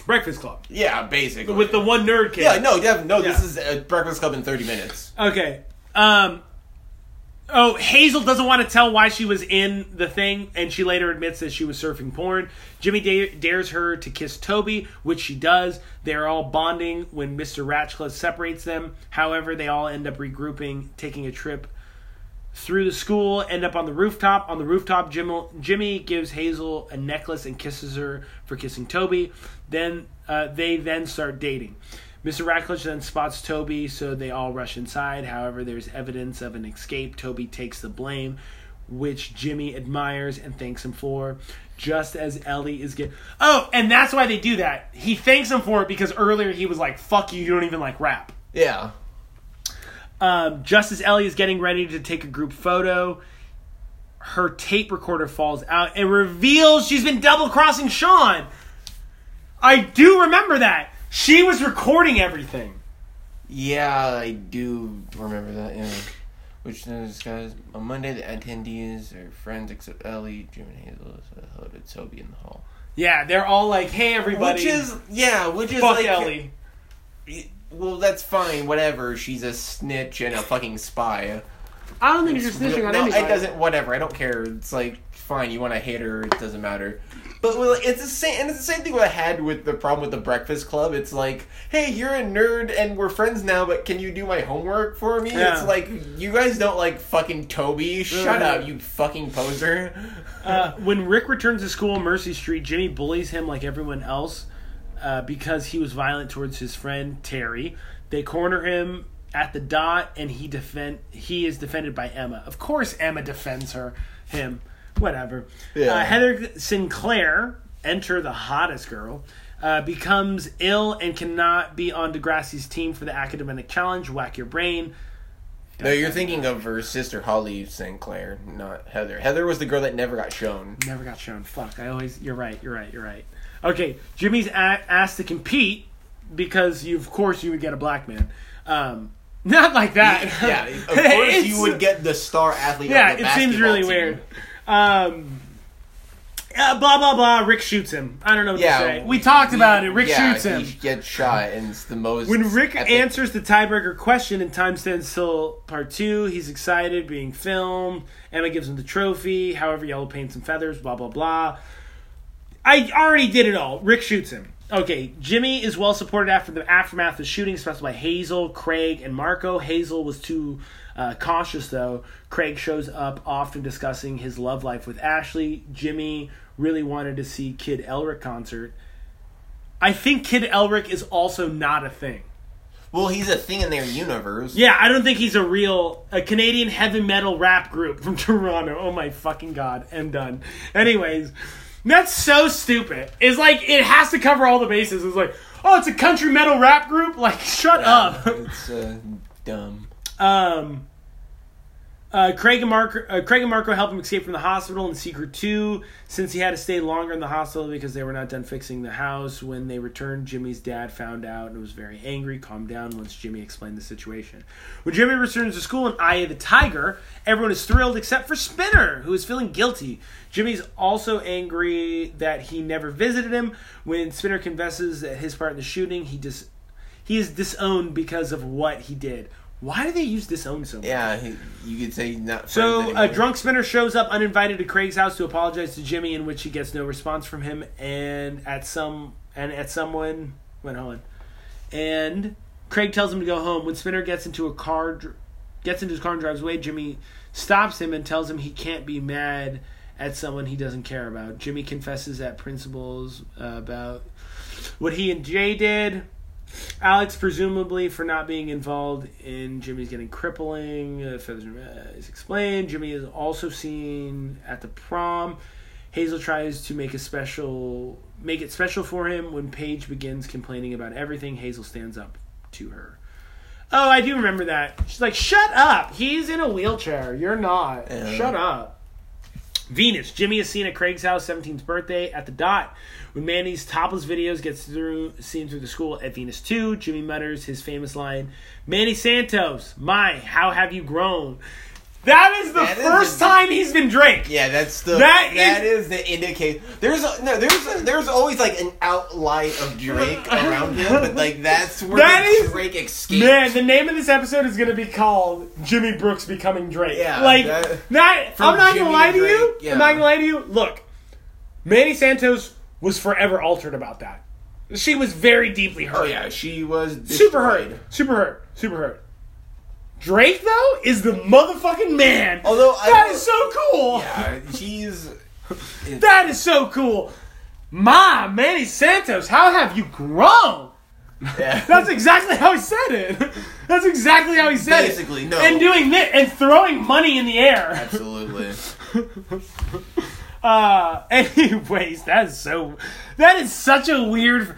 Breakfast Club, yeah basically with the one nerd kid. yeah no def- no this is a Breakfast Club in thirty minutes. Okay. Um. Oh, Hazel doesn't want to tell why she was in the thing, and she later admits that she was surfing porn. Jimmy da- dares her to kiss Toby, which she does. They are all bonding when Mr. Ratcliffe separates them. However, they all end up regrouping, taking a trip through the school, end up on the rooftop. On the rooftop, Jim- Jimmy gives Hazel a necklace and kisses her for kissing Toby. Then uh, they then start dating. Mr. Ratcliffe then spots Toby, so they all rush inside. However, there's evidence of an escape. Toby takes the blame, which Jimmy admires and thanks him for. Just as Ellie is get oh, and that's why they do that. He thanks him for it because earlier he was like, "Fuck you, you don't even like rap." Yeah. Um, just as Ellie is getting ready to take a group photo, her tape recorder falls out and reveals she's been double crossing Sean. I do remember that. She was recording everything. Yeah, I do remember that. Yeah. Which those guys on Monday the attendees are friends except Ellie, Jim, and Hazel. So to Toby in the hall. Yeah, they're all like, "Hey, everybody." Which is yeah, which is fuck like Ellie. Well, that's fine. Whatever. She's a snitch and a fucking spy. I don't think you're snitching on no, anybody. it doesn't. Whatever. I don't care. It's like fine. You want to hate her? It doesn't matter. But well, it's the same, and it's the same thing I had with the problem with the Breakfast Club. It's like, hey, you're a nerd, and we're friends now, but can you do my homework for me? Yeah. It's like you guys don't like fucking Toby. Shut up, you fucking poser. Uh, when Rick returns to school on Mercy Street, Jimmy bullies him like everyone else uh, because he was violent towards his friend Terry. They corner him at the dot, and he defend he is defended by Emma. Of course, Emma defends her him. Whatever. Yeah. Uh, Heather Sinclair, enter the hottest girl. Uh, becomes ill and cannot be on Degrassi's team for the academic challenge. Whack your brain. No, you're thinking of her sister Holly Sinclair, not Heather. Heather was the girl that never got shown. Never got shown. Fuck. I always. You're right. You're right. You're right. Okay. Jimmy's a- asked to compete because you, of course, you would get a black man. Um, not like that. yeah, of course you would get the star athlete. Yeah, it seems really team. weird. Um, uh, blah blah blah. Rick shoots him. I don't know what Yeah, to say. We talked about it. Rick yeah, shoots him. He gets shot, and it's the most. When Rick epic- answers the tiebreaker question in time stands still part two, he's excited, being filmed. Emma gives him the trophy. However, yellow paints and feathers, blah, blah, blah. I already did it all. Rick shoots him. Okay, Jimmy is well supported after the aftermath of the shooting, especially by Hazel, Craig, and Marco. Hazel was too uh, cautious, though. Craig shows up often discussing his love life with Ashley. Jimmy really wanted to see Kid Elric concert. I think Kid Elric is also not a thing. Well, he's a thing in their universe. Yeah, I don't think he's a real a Canadian heavy metal rap group from Toronto. Oh my fucking god, I'm done. Anyways, that's so stupid. It's like it has to cover all the bases. It's like, oh, it's a country metal rap group. Like, shut up. It's uh, dumb. Um, uh, Craig and Marco, uh, Craig and Marco help him escape from the hospital in Secret Two. Since he had to stay longer in the hospital because they were not done fixing the house, when they returned, Jimmy's dad found out and was very angry. Calmed down once Jimmy explained the situation. When Jimmy returns to school in Eye the Tiger, everyone is thrilled except for Spinner, who is feeling guilty. Jimmy's also angry that he never visited him. When Spinner confesses that his part in the shooting, he dis- he is disowned because of what he did. Why do they use disown so much? Yeah, he, you could say not. So a drunk spinner shows up uninvited to Craig's house to apologize to Jimmy, in which he gets no response from him, and at some and at someone went on, and Craig tells him to go home. When Spinner gets into a car, gets into his car and drives away, Jimmy stops him and tells him he can't be mad at someone he doesn't care about. Jimmy confesses at principles uh, about what he and Jay did. Alex, presumably for not being involved in Jimmy's getting crippling, uh, feathers is explained. Jimmy is also seen at the prom. Hazel tries to make a special, make it special for him. When Paige begins complaining about everything, Hazel stands up to her. Oh, I do remember that. She's like, "Shut up! He's in a wheelchair. You're not. Yeah. Shut up." Venus. Jimmy is seen at Craig's house, 17th birthday, at the dot. When Manny's topless videos gets through seen through the school at Venus 2, Jimmy mutters his famous line, Manny Santos, my, how have you grown? That is the That is first a- time he's been Drake. Yeah, that's the That that is, the indicator. There's a, no there's a, there's always like an outline of Drake around him, but like that's where That the is- Drake escapes. Man, the name of this episode is going to be called Jimmy Brooks Becoming Drake. Yeah, Like, that- that, I'm not gonna lie to to you. Drake, yeah. I'm not going to lie to you. Look, Manny Santos was forever altered about that. She was very deeply hurt. oh yeah, she was Super hurt. Super hurt. Super hurt. Drake, though, is the motherfucking man. Although I that is so cool. Yeah, she's That is so cool. Ma, Manny Santos, how have you grown? yeah. That's exactly how he said it. That's exactly how he said Basically, it. no. And doing this and throwing money in the air. absolutely. Uh, anyways, that is so. That is such a weird.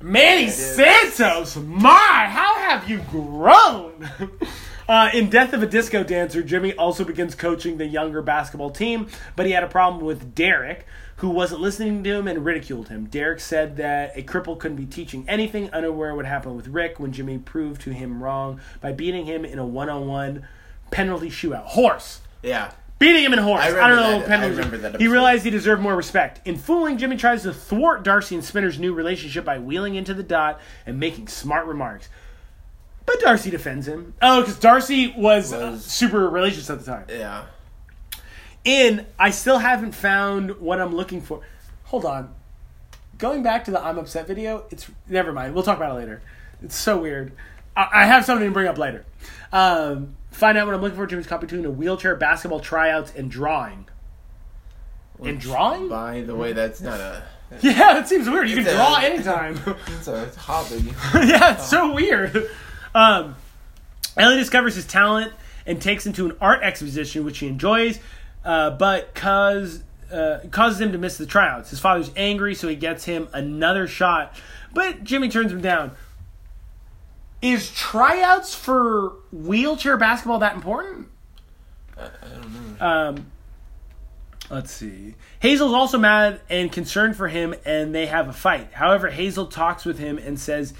Manny. Santos, my, how have you grown? Uh, in Death of a Disco Dancer, Jimmy also begins coaching the younger basketball team, but he had a problem with Derek, who wasn't listening to him and ridiculed him. Derek said that a cripple couldn't be teaching anything, unaware what happened with Rick when Jimmy proved to him wrong by beating him in a one on one penalty shootout. Horse! Yeah. Beating him in horse. I I, don't know. that-. I remember that He realized he deserved more respect. In fooling, Jimmy tries to thwart Darcy and Spinner's new relationship by wheeling into the dot and making smart remarks. But Darcy defends him. Oh, because Darcy was, uh, Was- super religious at the time. Yeah. In, I still haven't found what I'm looking for. Hold on. Going back to the I'm upset video, it's never mind. We'll talk about it later. It's so weird. I, I have something to bring up later. Um, find out what I'm looking for. Jimmy's copy between a wheelchair, basketball tryouts, and drawing. And drawing? By the way, that's not a Yeah, it seems weird. You can It's a- draw anytime. it's a hobby. yeah, it's so weird. Um, Ellie discovers his talent and takes him to an art exposition, which he enjoys, uh, but cause, uh, causes him to miss the tryouts. His father's angry, so he gets him another shot, but Jimmy turns him down. Is tryouts for wheelchair basketball that important? I don't know. Um, let's see. Hazel's also mad and concerned for him, and they have a fight. However, Hazel talks with him and says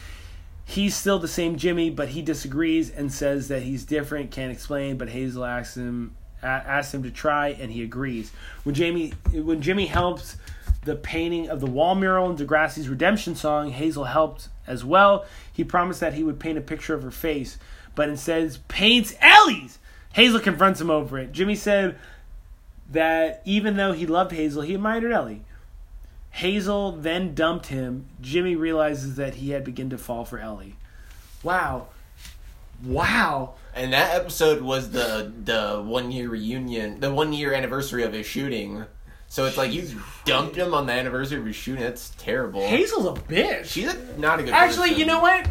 he's still the same Jimmy, but he disagrees and says that he's different, can't explain. But Hazel asks him asks him to try, and he agrees. When Jamie when Jimmy helps the painting of the wall mural in Degrassi's Redemption song, Hazel helped as well. He promised that he would paint a picture of her face, but instead paints Ellie's. Hazel confronts him over it. Jimmy said that even though he loved Hazel, he admired Ellie. Hazel then dumped him. Jimmy realizes that he had begun to fall for Ellie. Wow. Wow. And that episode was the the one year reunion, the one year anniversary of his shooting. So it's like you dumped him on the anniversary of his shooting. That's terrible. Hazel's a bitch. She's a, not a good. Actually, person. you know what?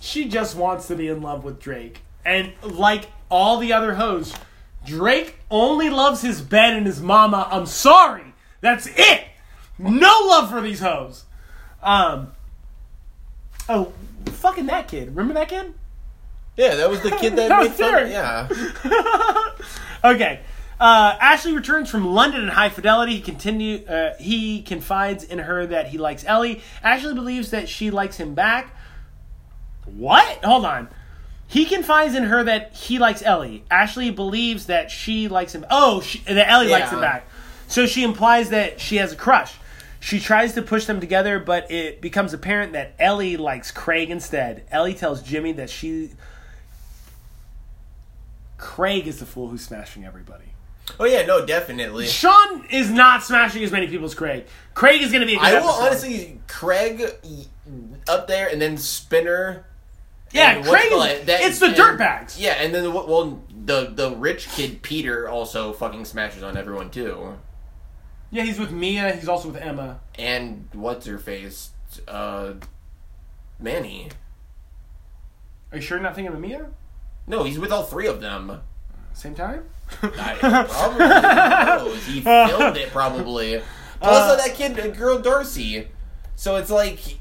She just wants to be in love with Drake. And like all the other hoes, Drake only loves his bed and his mama. I'm sorry. That's it. No love for these hoes. Um Oh, fucking that kid. Remember that kid? Yeah, that was the kid that, That made was fun. Derek. Yeah, okay. Uh, Ashley returns from London in high fidelity. He continue. Uh, he confides in her that he likes Ellie. Ashley believes that she likes him back. What? Hold on. He confides in her that he likes Ellie. Ashley believes that she likes him. Oh, she, that Ellie likes him back. So she implies that she has a crush. She tries to push them together, but it becomes apparent that Ellie likes Craig instead. Ellie tells Jimmy that she. Craig is the fool who's smashing everybody. Oh yeah, no, definitely. Sean is not smashing as many people as Craig. Craig is going to be a I will episode. honestly Craig up there, and then Spinner. Yeah, Craig is, that- it's the and- dirtbags. Yeah, and then well, the the rich kid Peter also fucking smashes on everyone too. Yeah, he's with Mia. He's also with Emma. And what's her face? Uh, Manny. Are you sure you're not thinking of Mia? No, he's with all three of them. Same time? I probably knows. He filmed it probably. Plus Uh, that kid, girl Darcy. So it's like.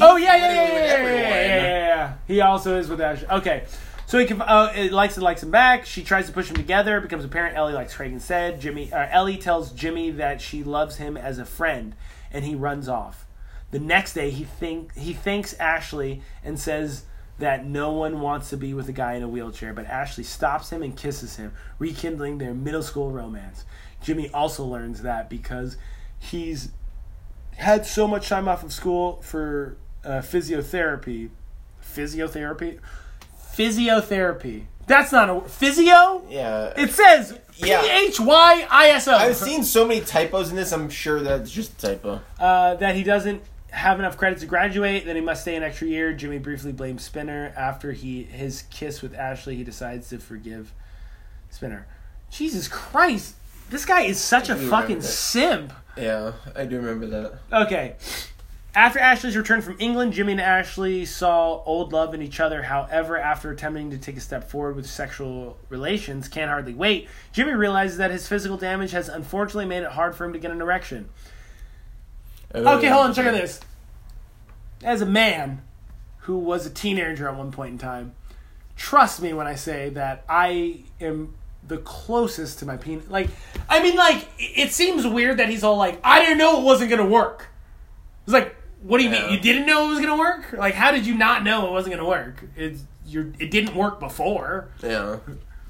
Oh yeah, yeah, yeah, yeah, yeah, yeah, yeah, yeah, yeah. He also is with Ash. Okay, so he can, uh, it likes it likes him back. She tries to push them together. It becomes apparent Ellie likes Craig instead. Jimmy, uh, Ellie tells Jimmy that she loves him as a friend, and he runs off. The next day, he think he thanks Ashley and says that no one wants to be with a guy in a wheelchair, but Ashley stops him and kisses him, rekindling their middle school romance. Jimmy also learns that because he's had so much time off of school for uh, physiotherapy. Physiotherapy? Physiotherapy. That's not a physio. Yeah. It says P Yeah. H Y I S O. I've seen so many typos in this. I'm sure that's just a typo. uh, that he doesn't have enough credits to graduate. Then he must stay an extra year. Jimmy briefly blames Spinner after he his kiss with Ashley. He decides to forgive Spinner. Jesus Christ, this guy is such a fucking that. simp. Yeah, I do remember that. Okay. After Ashley's return from England, Jimmy and Ashley saw old love in each other. However, after attempting to take a step forward with sexual relations, can't hardly wait, Jimmy realizes that his physical damage has unfortunately made it hard for him to get an erection. Uh, okay, hold on, check on this. As a man who was a teenager at one point in time, trust me when I say that I am the closest to my penis. Like, I mean, like, it it seems weird that he's all like, I didn't know it wasn't gonna work. It's like, what do you mean? You didn't know it was gonna work? Like, how did you not know it wasn't gonna work? It's you're, it didn't work before. Yeah.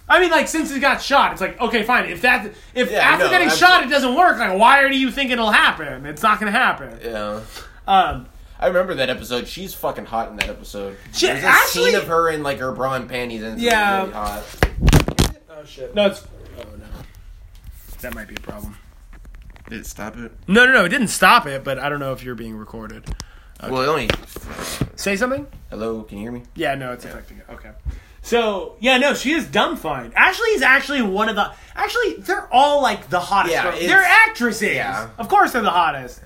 I mean, like since he got shot, it's like okay, fine. If that, if Yeah, after no, getting absolutely. shot it doesn't work, like why are you thinking it'll happen? It's not gonna happen. Yeah. Um, I remember that episode. She's fucking hot in that episode. She- There's a actually- scene of her in like her bra and panties and it's Yeah. really hot. oh shit! No, it's oh no, that might be a problem. Did it stop it? No, no, no, it didn't stop it, but I don't know if you're being recorded. Well, it only. Say something. Hello, can you hear me? Yeah, no, it's affecting it. Okay. So yeah, no, she is dumbfounded. Ashley is actually one of the. Actually, they're all like the hottest. Yeah, they're actresses. Yeah. of course they're the hottest.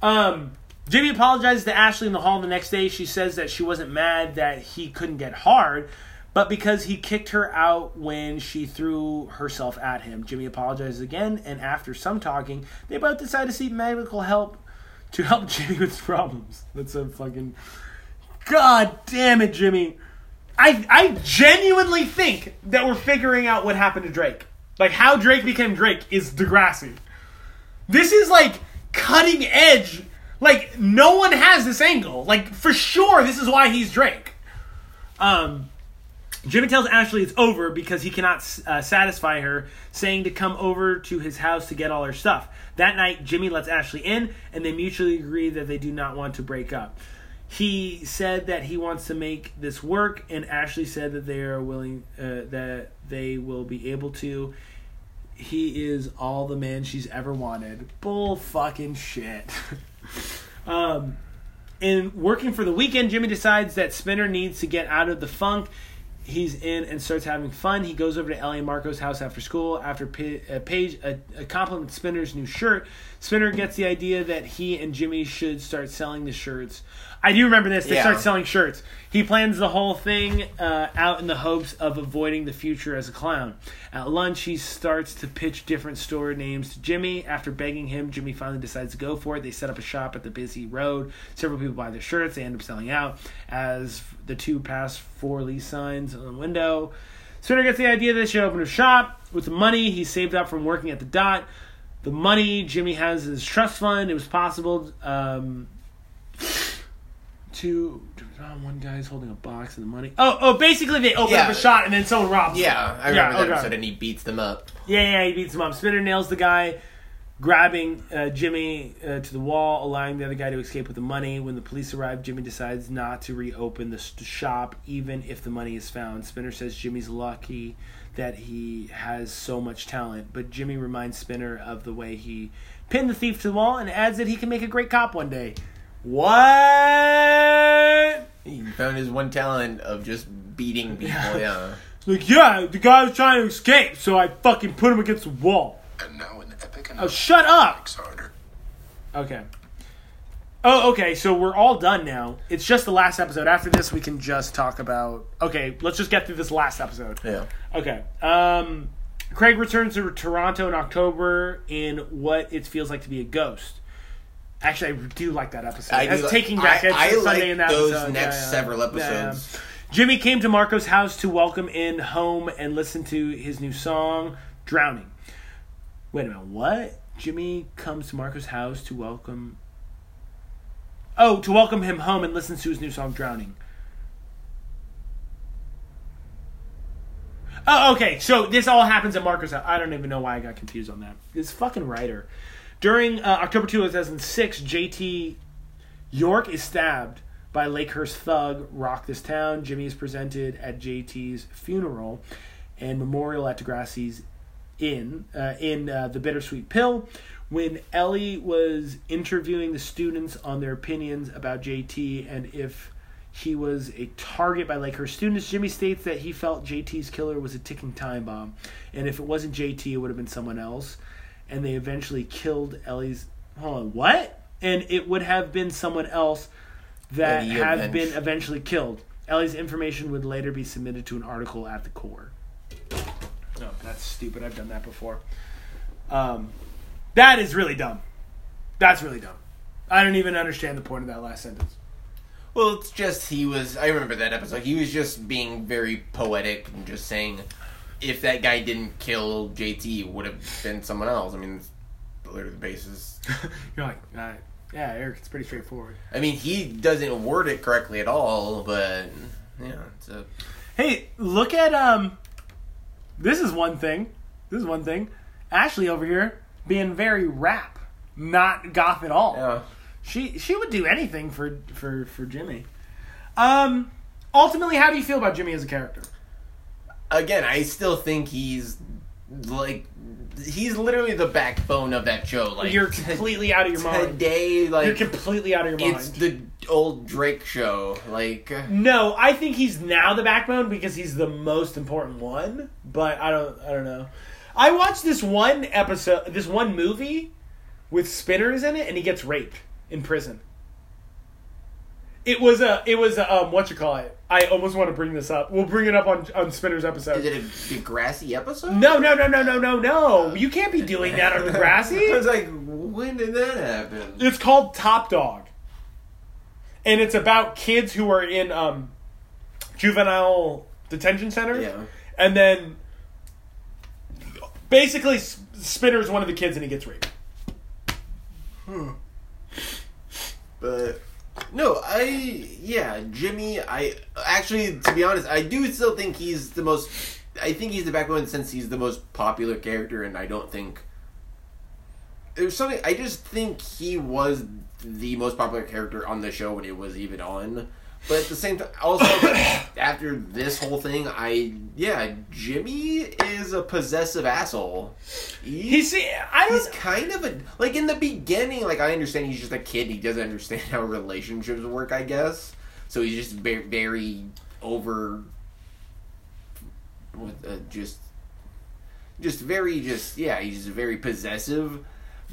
Um, Jimmy apologizes to Ashley in the hall the next day. She says that she wasn't mad that he couldn't get hard, but because he kicked her out when she threw herself at him. Jimmy apologizes again, and after some talking, they both decide to seek medical help to help Jimmy with his problems. That's a fucking. God damn it, Jimmy. I I genuinely think that we're figuring out what happened to Drake. Like how Drake became Drake is Degrassi. This is like cutting edge. Like no one has this angle. Like for sure this is why he's Drake. Um Jimmy tells Ashley it's over because he cannot uh, satisfy her, saying to come over to his house to get all her stuff. That night, Jimmy lets Ashley in, and they mutually agree that they do not want to break up. He said that he wants to make this work, and Ashley said that they are willing, uh, that they will be able to. he is all the man she's ever wanted. Bull fucking shit. um, in working for the weekend, Jimmy decides that Spinner needs to get out of the funk he's in and starts having fun. He goes over to Ellie and Marco's house after school. After uh, Paige uh, compliments Spinner's new shirt, Spinner gets the idea that he and Jimmy should start selling the shirts. I do remember this. They Yeah. start selling shirts. He plans the whole thing uh, out in the hopes of avoiding the future as a clown. At lunch, he starts to pitch different store names to Jimmy. After begging him, Jimmy finally decides to go for it. They set up a shop at the busy road. Several people buy their shirts. They end up selling out as the two pass four lease signs on the window. Spinner gets the idea that they should open a shop. With the money he saved up from working at the dot, the money Jimmy has his trust fund. It was possible um, to. oh, one guy's holding a box of the money. Oh, oh! Basically, they open Yeah. up a shot and then someone robs. them. Yeah, I remember Yeah, that okay. episode, and he beats them up. Yeah, yeah, he beats him up. Spinner nails the guy, grabbing uh, Jimmy uh, to the wall, allowing the other guy to escape with the money. When the police arrive, Jimmy decides not to reopen the st- shop, even if the money is found. Spinner says Jimmy's lucky that he has so much talent, but Jimmy reminds Spinner of the way he pinned the thief to the wall and adds that he can make a great cop one day. What? He found his one talent of just beating people. Yeah. Like, yeah, the guy was trying to escape, so I fucking put him against the wall. And now an epic Oh, announcement shut up! harder. Okay. Oh, okay. So we're all done now. It's just the last episode. After this, we can just talk about. Okay, let's just get through this last episode. Yeah. Okay. Um, Craig returns to Toronto in October in what it feels like to be a ghost. Actually, I do like that episode. I As do- taking back I- I Sunday like in that those episode. next Yeah, yeah. several episodes. yeah. Jimmy came to Marco's house to welcome in home and listen to his new song, Drowning. Wait a minute, what? Jimmy comes to Marco's house to welcome. Oh, to welcome him home and listens to his new song, Drowning. Oh, okay. So this all happens at Marco's house. I don't even know why I got confused on that. This fucking writer. During uh, October 2006, JT York is stabbed by Lakehurst thug Rock This Town. Jimmy is presented at JT's funeral and memorial at Degrassi's Inn uh, in uh, the Bittersweet Pill. When Ellie was interviewing the students on their opinions about JT and if he was a target by Lakehurst students, Jimmy states that he felt JT's killer was a ticking time bomb, and if it wasn't JT, it would have been someone else. And they eventually killed Ellie's. Hold on, what? And it would have been someone else that Eddie Avenge. been eventually killed. Ellie's information would later be submitted to an article at the core. No, that's stupid. I've done that before. Um, that is really dumb. That's really dumb. I don't even understand the point of that last sentence. Well, it's just he was. I remember that episode. He was just being very poetic and just saying, if that guy didn't kill JT, would have been someone else. I mean, literally the basis. You're like, uh, yeah, Eric, it's pretty straightforward. I mean, he doesn't word it correctly at all, but yeah, it's a. Hey, look at um. This is one thing. This is one thing. Ashley over here being very rap, not goth at all. Yeah. She she would do anything for for for Jimmy. Um. Ultimately, how do you feel about Jimmy as a character? Again, I still think he's like he's literally the backbone of that show. Like You're t- completely out of your mind. today, like You're completely out of your mind. it's the old Drake show. Like No, I think he's now the backbone because he's the most important one. But I don't, I don't know. I watched this one episode, this one movie with Spinners in it, and he gets raped in prison. It was a, it was a, um, what you call it? I almost want to bring this up. We'll bring it up on on Spinners episode. is it a Degrassi episode? no, no, no, no, no, no, no! You can't be doing that on the I grassy. was like, when did that happen? It's called Top Dog, and it's about kids who are in um, juvenile detention centers. Yeah. and then basically Spinner's one of the kids and he gets raped. But no, I yeah, Jimmy. I actually, to be honest, I do still think he's the most. I think he's the backbone since he's the most popular character, and I don't think there's something. I just think he was the most popular character on the show when it was even on. But at the same time, also after this whole thing, I yeah, Jimmy is a possessive asshole. He- He's I he's don't kind of a like in the beginning. Like I understand he's just a kid. He doesn't understand how relationships work. I guess so. He's just very, very over with uh, just just very just yeah. He's just very possessive,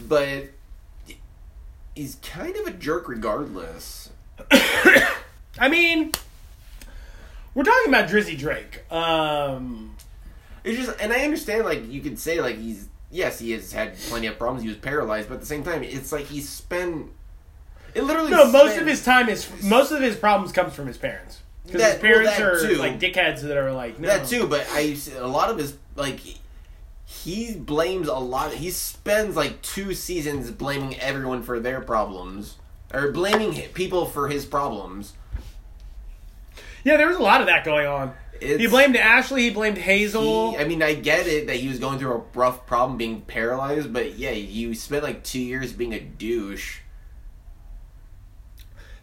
but he's kind of a jerk regardless. I mean we're talking about Drizzy Drake. Um It's just, and I understand, like, you could say, like, he's, yes, he has had plenty of problems. He was paralyzed, but at the same time, it's like he's spent, it literally. No, most of his time is most of his problems comes from his parents. Because his That- well, parents are too. like dickheads that are like no. That too, but I, a lot of his, like, he blames a lot, he spends, like, two seasons blaming everyone for their problems. Or blaming people for his problems. Yeah, there was a lot of that going on. he blamed Ashley. He blamed Hazel. He, I mean, I get it that he was going through a rough problem being paralyzed, but yeah, you spent like two years being a douche.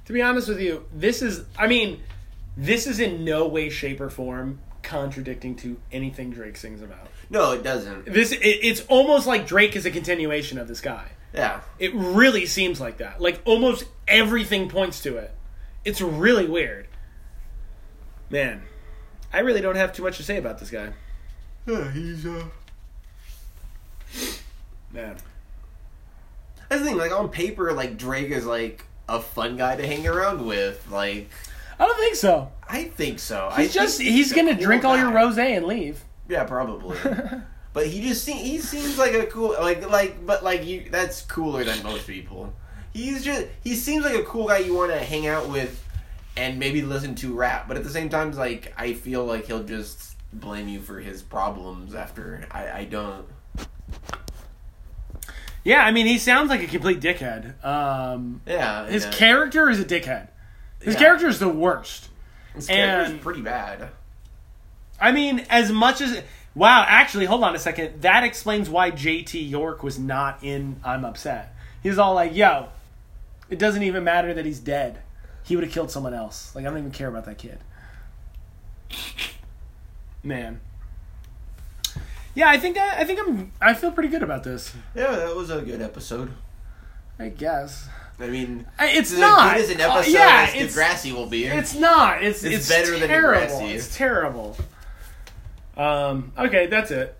to be honest with you, this is. I mean, this is in no way, shape, or form contradicting to anything Drake sings about. No, it doesn't. This it, it's almost like Drake is a continuation of this guy. Yeah. It really seems like that. Like almost everything points to it. It's really weird. Man, I really don't have too much to say about this guy. Yeah, he's uh. Man. That's the thing. Like on paper, like Drake is like a fun guy to hang around with. Like I don't think so. I think so. He's I just think he's gonna cool drink all your rosé and leave. Yeah, probably. but he just seems he seems like a cool like like but like you that's cooler than most people. He's just he seems like a cool guy you want to hang out with and maybe listen to rap. But at the same time, like I feel like he'll just blame you for his problems after I I don't. Yeah, I mean he sounds like a complete dickhead. Um, Yeah, his yeah. character is a dickhead. His Yeah. character is the worst. His character's and- pretty bad. I mean, as much as wow, actually, hold on a second. That explains why JT York was not in I'm Upset. He's all like, "Yo, it doesn't even matter that he's dead. He would have killed someone else. Like I don't even care about that kid." Man. Yeah, I think I, I think I'm I feel pretty good about this. Yeah, that was a good episode. I guess. I mean, It's as not good as an Uh, episode yeah, as it's- Degrassi will be. It's not. It's It's it's, better than terrible. Degrassi. It's terrible. Um. Okay, that's it.